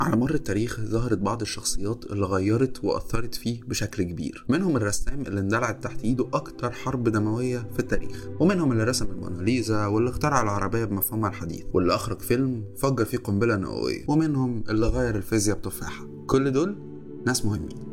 على مر التاريخ ظهرت بعض الشخصيات اللي غيرت وأثرت فيه بشكل كبير. منهم الرسام اللي اندلعت تحت إيده أكتر حرب دموية في التاريخ. ومنهم اللي رسم الموناليزا واللي اخترع العربية بمفهومها الحديث واللي أخرج فيلم فجر فيه قنبلة نووية. ومنهم اللي غير الفيزياء بتفاحة. كل دول ناس مهمين.